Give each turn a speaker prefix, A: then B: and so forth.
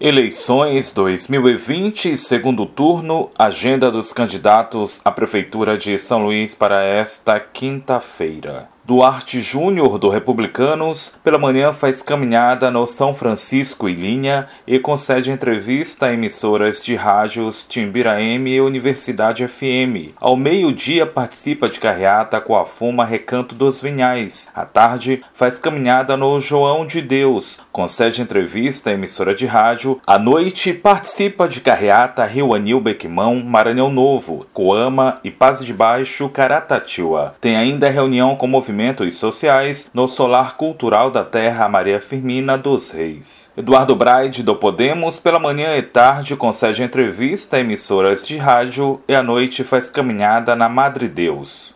A: Eleições 2020, segundo turno, agenda dos candidatos à Prefeitura de São Luís para esta quinta-feira. Duarte Júnior, do Republicanos, pela manhã faz caminhada no São Francisco e Linha e concede entrevista a emissoras de rádios Timbira M e Universidade FM. Ao meio-dia participa de carreata com a Fuma Recanto dos Vinhais. À tarde faz caminhada no João de Deus, concede entrevista a emissora de rádio. À noite participa de carreata Rio Anil Bequimão, Maranhão Novo, Coama e Paz de Baixo, Caratatua. Tem ainda reunião com o movimento movimentos sociais no Solar Cultural da Terra Maria Firmina dos Reis. Eduardo Braide, do Podemos, pela manhã e tarde concede entrevista a emissoras de rádio e à noite faz caminhada na Madre Deus.